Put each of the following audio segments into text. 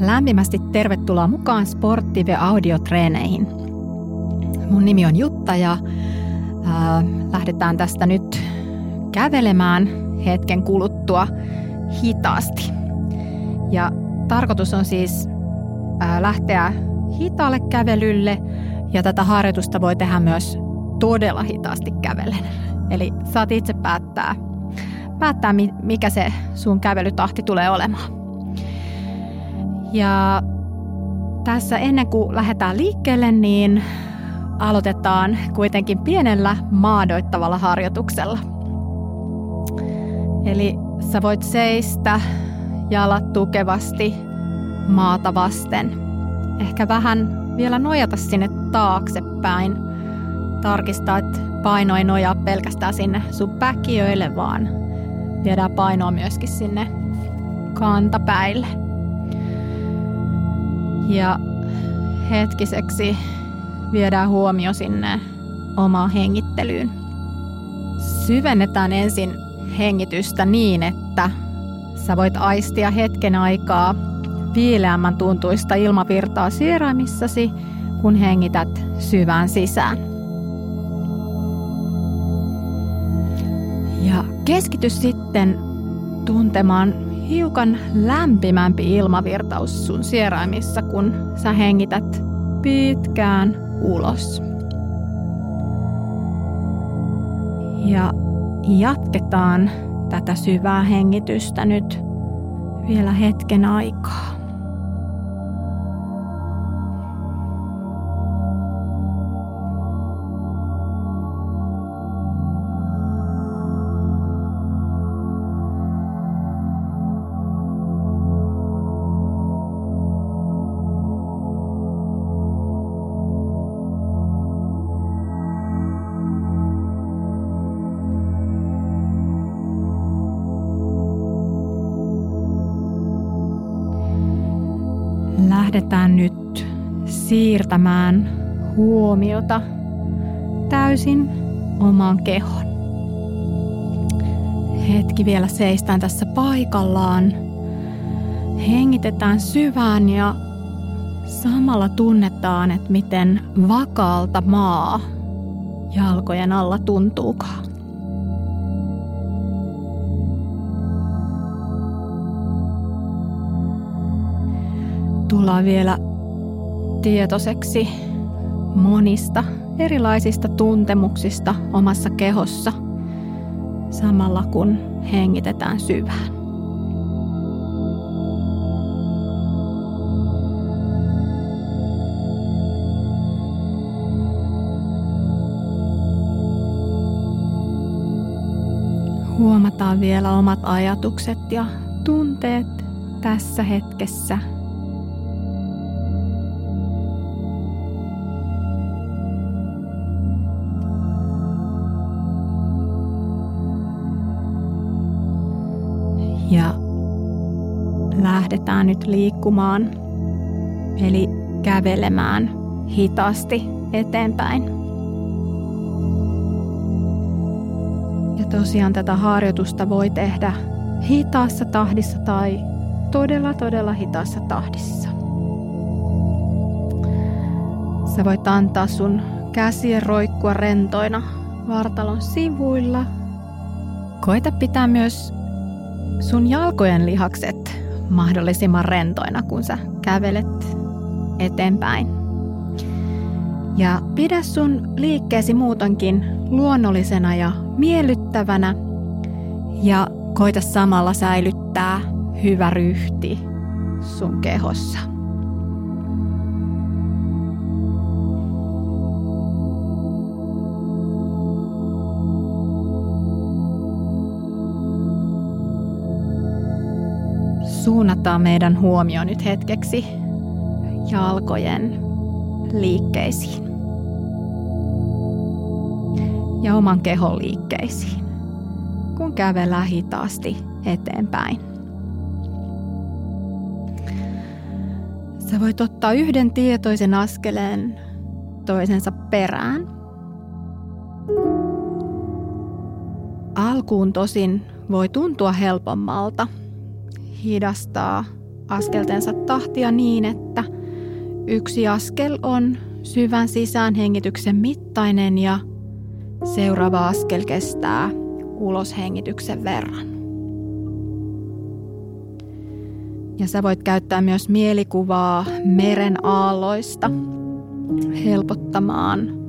Lämpimästi tervetuloa mukaan Sportive Audiotreeneihin. Mun nimi on Jutta ja äh, lähdetään tästä nyt kävelemään hetken kuluttua hitaasti. Ja tarkoitus on siis äh, lähteä hitaalle kävelylle ja tätä harjoitusta voi tehdä myös todella hitaasti kävellen. Eli saat itse päättää, päättää mikä se sun kävelytahti tulee olemaan. Ja tässä ennen kuin lähdetään liikkeelle, niin aloitetaan kuitenkin pienellä maadoittavalla harjoituksella. Eli sä voit seistä jalat tukevasti maata vasten. Ehkä vähän vielä nojata sinne taaksepäin. Tarkistaa, että paino ei nojaa pelkästään sinne sun päkiöille, vaan viedään painoa myöskin sinne kantapäille. Ja hetkiseksi viedään huomio sinne omaan hengittelyyn. Syvennetään ensin hengitystä niin, että sä voit aistia hetken aikaa viileämmän tuntuista ilmavirtaa sieraimissasi, kun hengität syvään sisään. Ja keskity sitten tuntemaan hiukan lämpimämpi ilmavirtaus sun sieraimissa, kun sä hengität pitkään ulos. Ja jatketaan tätä syvää hengitystä nyt vielä hetken aikaa. Siirtämään huomiota täysin omaan kehon. Hetki vielä seistään tässä paikallaan. Hengitetään syvään ja samalla tunnetaan, että miten vakaalta maa jalkojen alla tuntuukaan. tullaan vielä tietoiseksi monista erilaisista tuntemuksista omassa kehossa samalla kun hengitetään syvään. Huomataan vielä omat ajatukset ja tunteet tässä hetkessä lähdetään nyt liikkumaan, eli kävelemään hitaasti eteenpäin. Ja tosiaan tätä harjoitusta voi tehdä hitaassa tahdissa tai todella todella hitaassa tahdissa. Sä voit antaa sun käsien roikkua rentoina vartalon sivuilla. Koita pitää myös sun jalkojen lihakset mahdollisimman rentoina, kun sä kävelet eteenpäin. Ja pidä sun liikkeesi muutonkin luonnollisena ja miellyttävänä ja koita samalla säilyttää hyvä ryhti sun kehossa. Suunnataan meidän huomio nyt hetkeksi jalkojen liikkeisiin ja oman kehon liikkeisiin, kun kävellään hitaasti eteenpäin. Sä voit ottaa yhden tietoisen askeleen toisensa perään. Alkuun tosin voi tuntua helpommalta hidastaa askeltensa tahtia niin, että yksi askel on syvän sisäänhengityksen mittainen ja seuraava askel kestää uloshengityksen verran. Ja sä voit käyttää myös mielikuvaa meren aalloista helpottamaan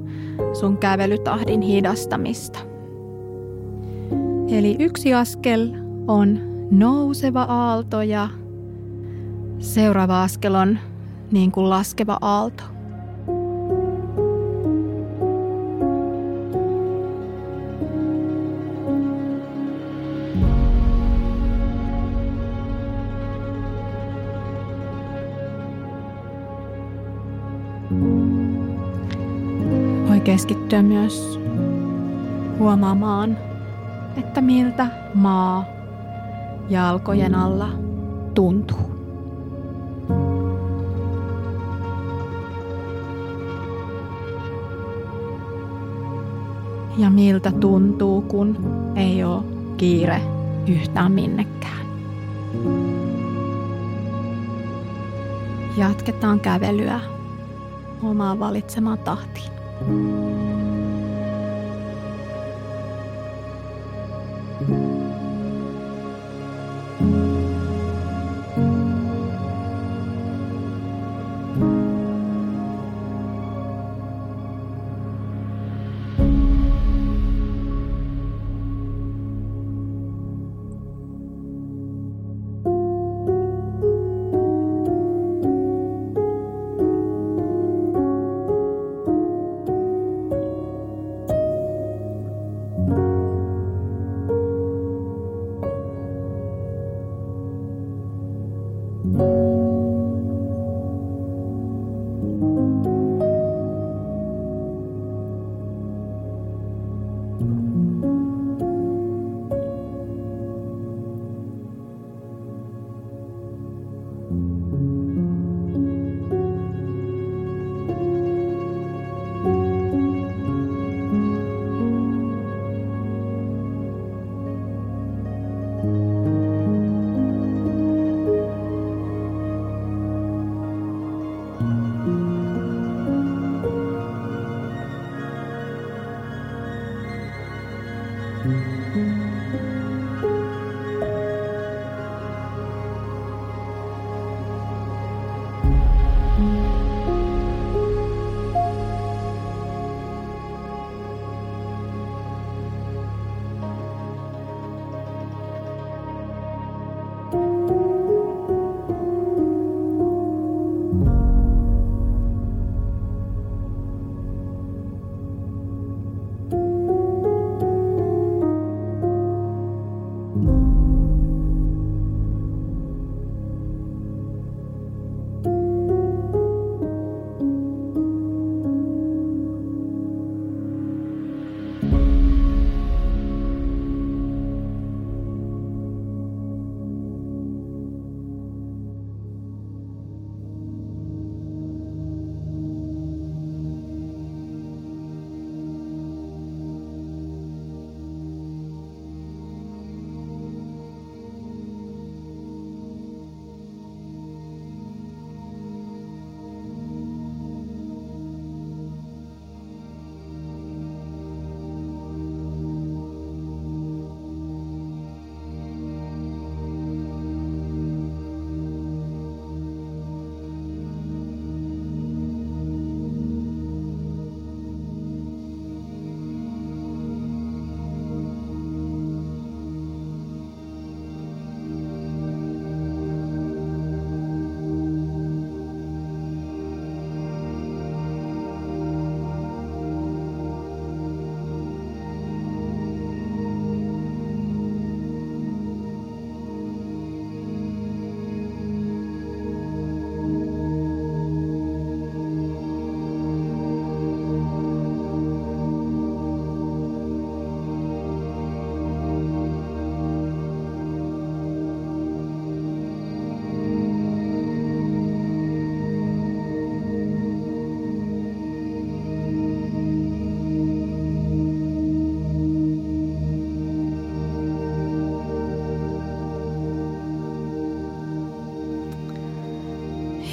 sun kävelytahdin hidastamista. Eli yksi askel on nouseva aalto ja seuraava askel on niin kuin laskeva aalto. Voi keskittyä myös huomaamaan, että miltä maa jalkojen alla tuntuu. Ja miltä tuntuu, kun ei ole kiire yhtään minnekään. Jatketaan kävelyä omaan valitsemaan tahtiin.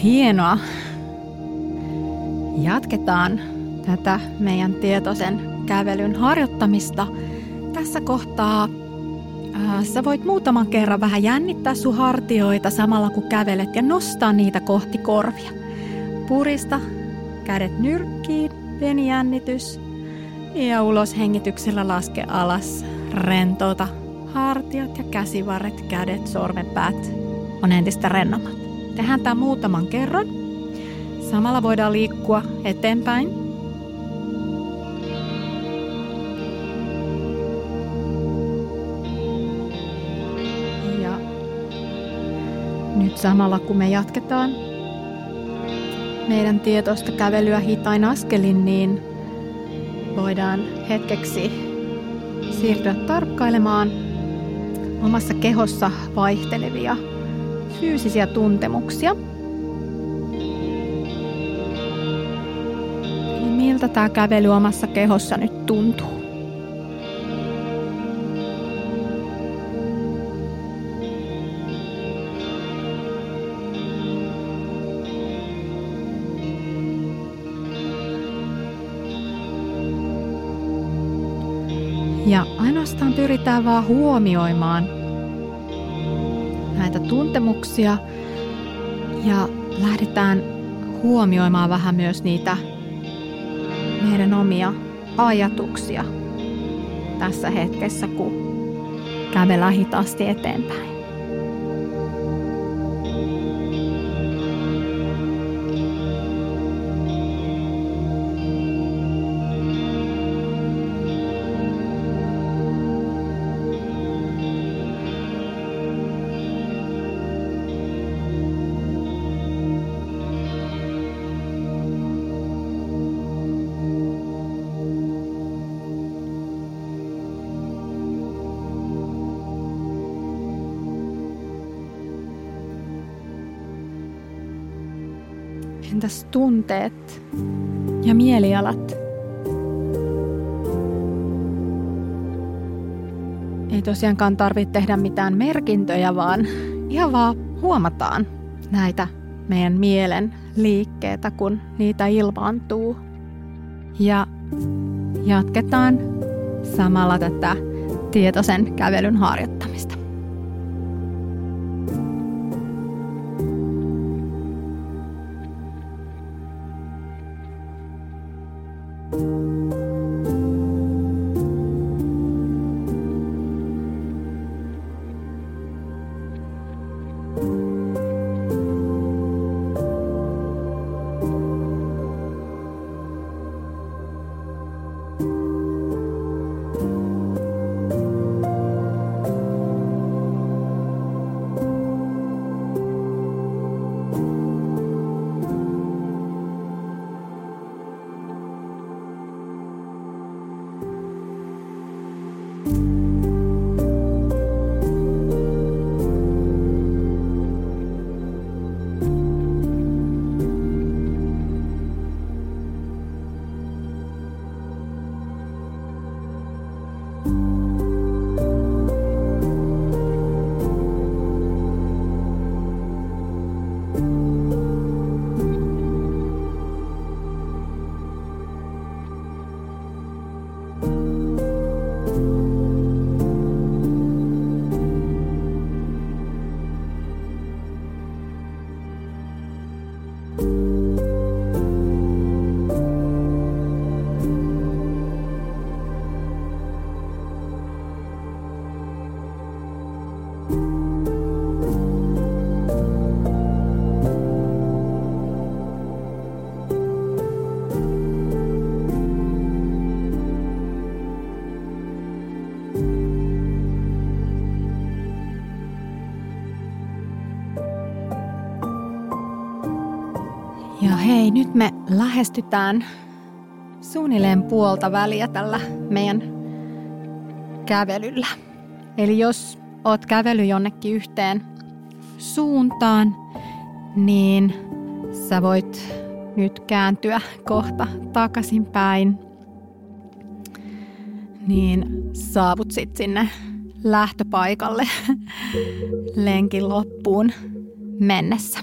Hienoa. Jatketaan tätä meidän tietoisen kävelyn harjoittamista. Tässä kohtaa ää, sä voit muutaman kerran vähän jännittää sun hartioita samalla kun kävelet ja nostaa niitä kohti korvia. Purista kädet nyrkkiin, pieni jännitys ja ulos hengityksellä laske alas. Rentouta hartiat ja käsivarret, kädet, sormenpäät on entistä rennommat. Tehdään tämä muutaman kerran. Samalla voidaan liikkua eteenpäin. Ja nyt samalla kun me jatketaan meidän tietoista kävelyä hitain askelin, niin voidaan hetkeksi siirtyä tarkkailemaan omassa kehossa vaihtelevia fyysisiä tuntemuksia. Niin miltä tämä kävely omassa kehossa nyt tuntuu? Ja ainoastaan pyritään vaan huomioimaan näitä tuntemuksia ja lähdetään huomioimaan vähän myös niitä meidän omia ajatuksia tässä hetkessä, kun kävellään hitaasti eteenpäin. Entäs tunteet ja mielialat? Ei tosiaankaan tarvitse tehdä mitään merkintöjä, vaan ihan vaan huomataan näitä meidän mielen liikkeitä, kun niitä ilmaantuu. Ja jatketaan samalla tätä tietoisen kävelyn harjoittamista. Ja me lähestytään suunnilleen puolta väliä tällä meidän kävelyllä. Eli jos oot kävely jonnekin yhteen suuntaan, niin sä voit nyt kääntyä kohta takaisinpäin. Niin saavut sit sinne lähtöpaikalle lenkin loppuun mennessä.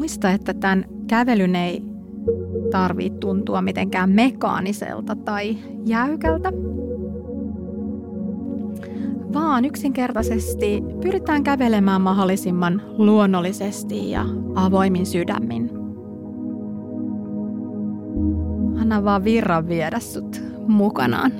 Muista, että tämän kävelyn ei tarvitse tuntua mitenkään mekaaniselta tai jäykältä, vaan yksinkertaisesti pyritään kävelemään mahdollisimman luonnollisesti ja avoimin sydämin. Anna vaan virran viedä sut mukanaan.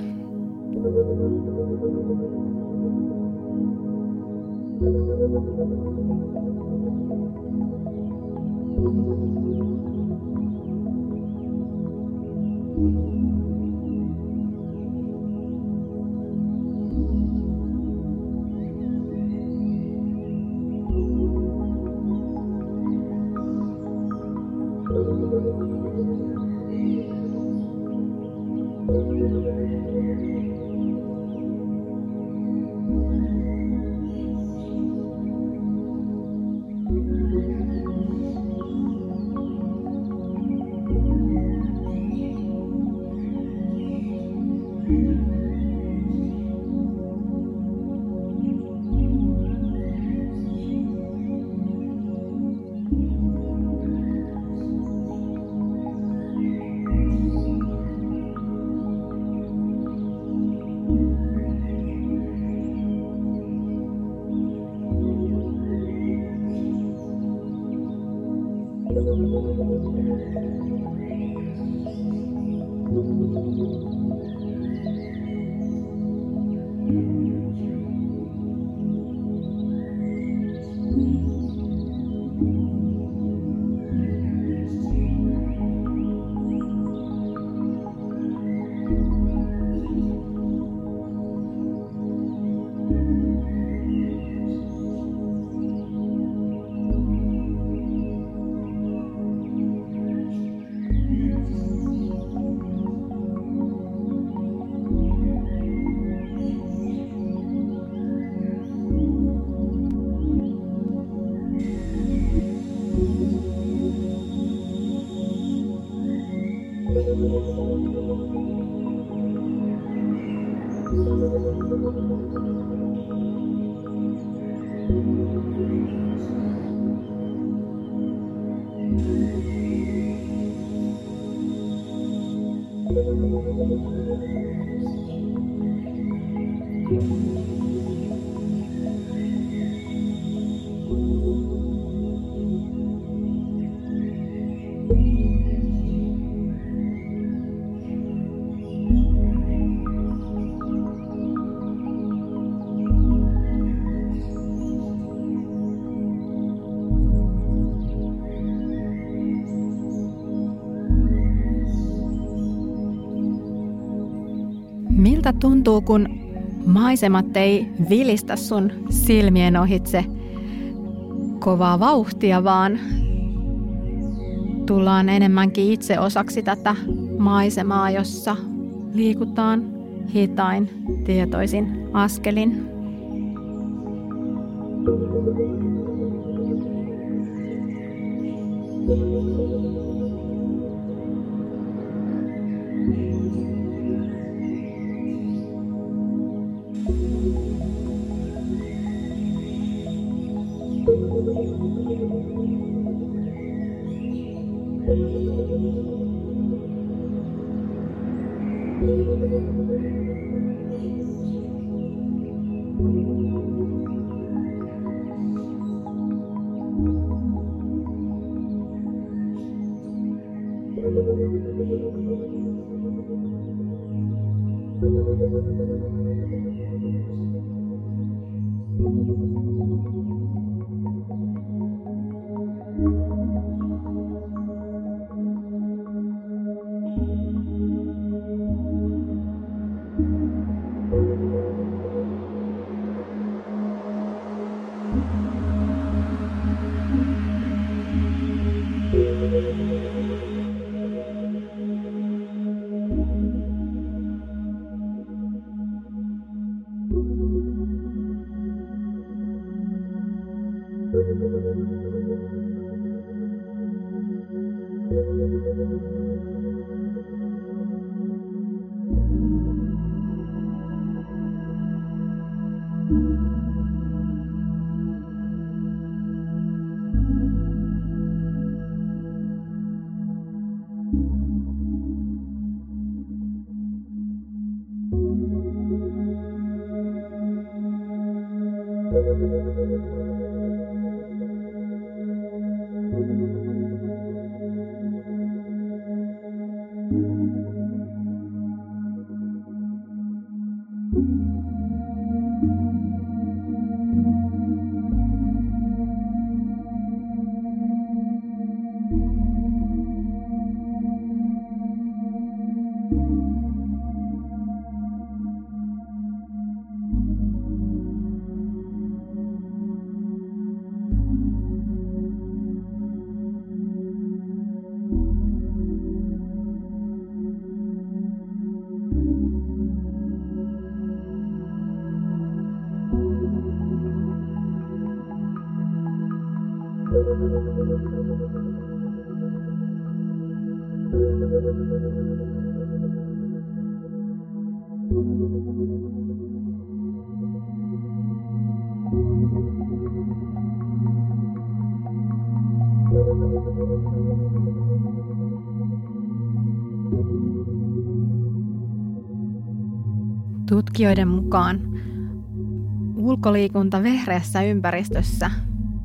Miltä tuntuu, kun maisemat ei vilistä sun silmien ohitse kovaa vauhtia, vaan tullaan enemmänkin itse osaksi tätä maisemaa, jossa liikutaan hitain tietoisin askelin. Thank you. Thank you. Tutkijoiden mukaan ulkoliikunta vehreässä ympäristössä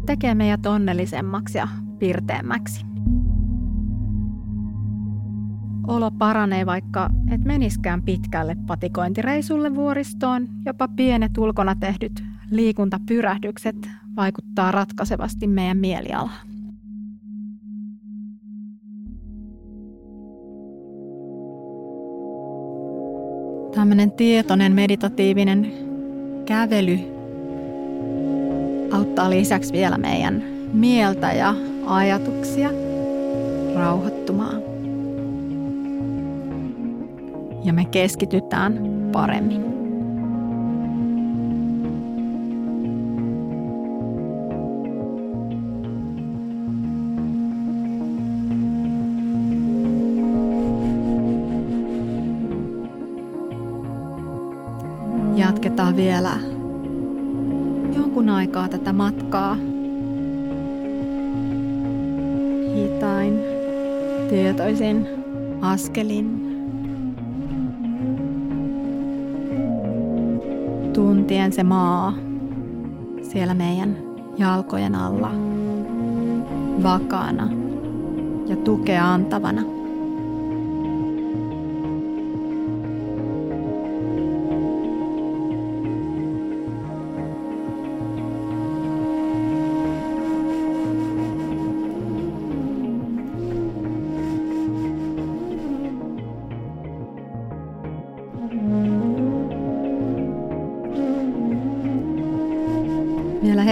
tekee meidät onnellisemmaksi ja pirteämmäksi. Olo paranee vaikka et meniskään pitkälle patikointireisulle vuoristoon, jopa pienet ulkona tehdyt liikuntapyrähdykset vaikuttaa ratkaisevasti meidän mielialaan. Tämmöinen tietoinen meditatiivinen kävely auttaa lisäksi vielä meidän mieltä ja ajatuksia rauhoittumaan. Ja me keskitytään paremmin. Tietoisin askelin. Tuntien se maa siellä meidän jalkojen alla vakaana ja tukea antavana.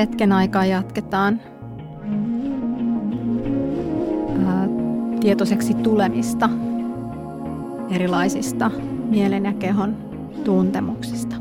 Hetken aikaa jatketaan ää, tietoiseksi tulemista erilaisista mielen ja kehon tuntemuksista.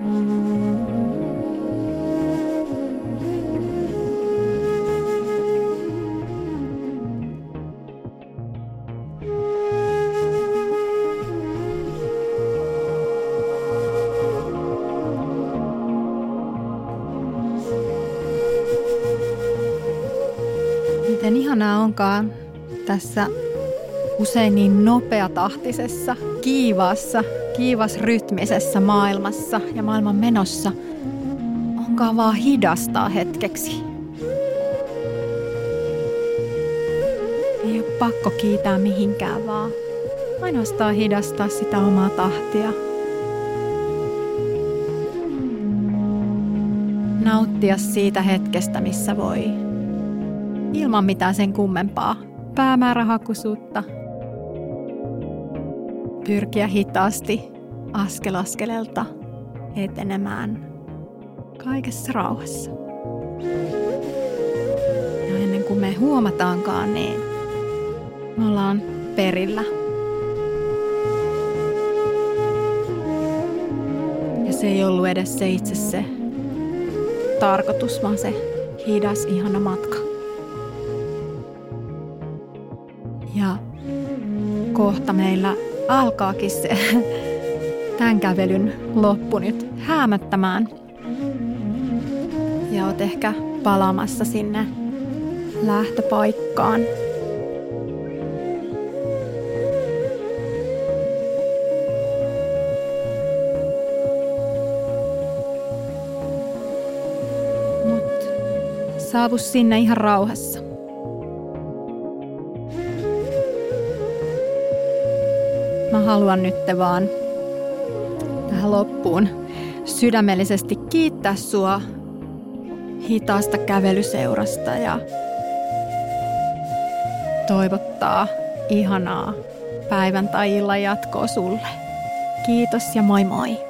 Miten ihanaa onkaan tässä usein niin nopeatahtisessa, kiivaassa kiivasrytmisessä maailmassa ja maailman menossa onkaan vaan hidastaa hetkeksi. Ei ole pakko kiitää mihinkään vaan. Ainoastaan hidastaa sitä omaa tahtia. Nauttia siitä hetkestä, missä voi. Ilman mitään sen kummempaa päämäärähakuisuutta. Pyrkiä hitaasti askel askeleelta etenemään kaikessa rauhassa. Ja ennen kuin me huomataankaan, niin me ollaan perillä. Ja se ei ollut edes se itse se tarkoitus, vaan se hidas, ihana matka. Ja kohta meillä alkaakin se tämän kävelyn loppu nyt häämättämään. Ja oot ehkä palaamassa sinne lähtöpaikkaan. Saavu sinne ihan rauhassa. Mä haluan nyt vaan tähän loppuun sydämellisesti kiittää sua hitaasta kävelyseurasta ja toivottaa ihanaa päivän tai illan jatkoa sulle. Kiitos ja moi moi!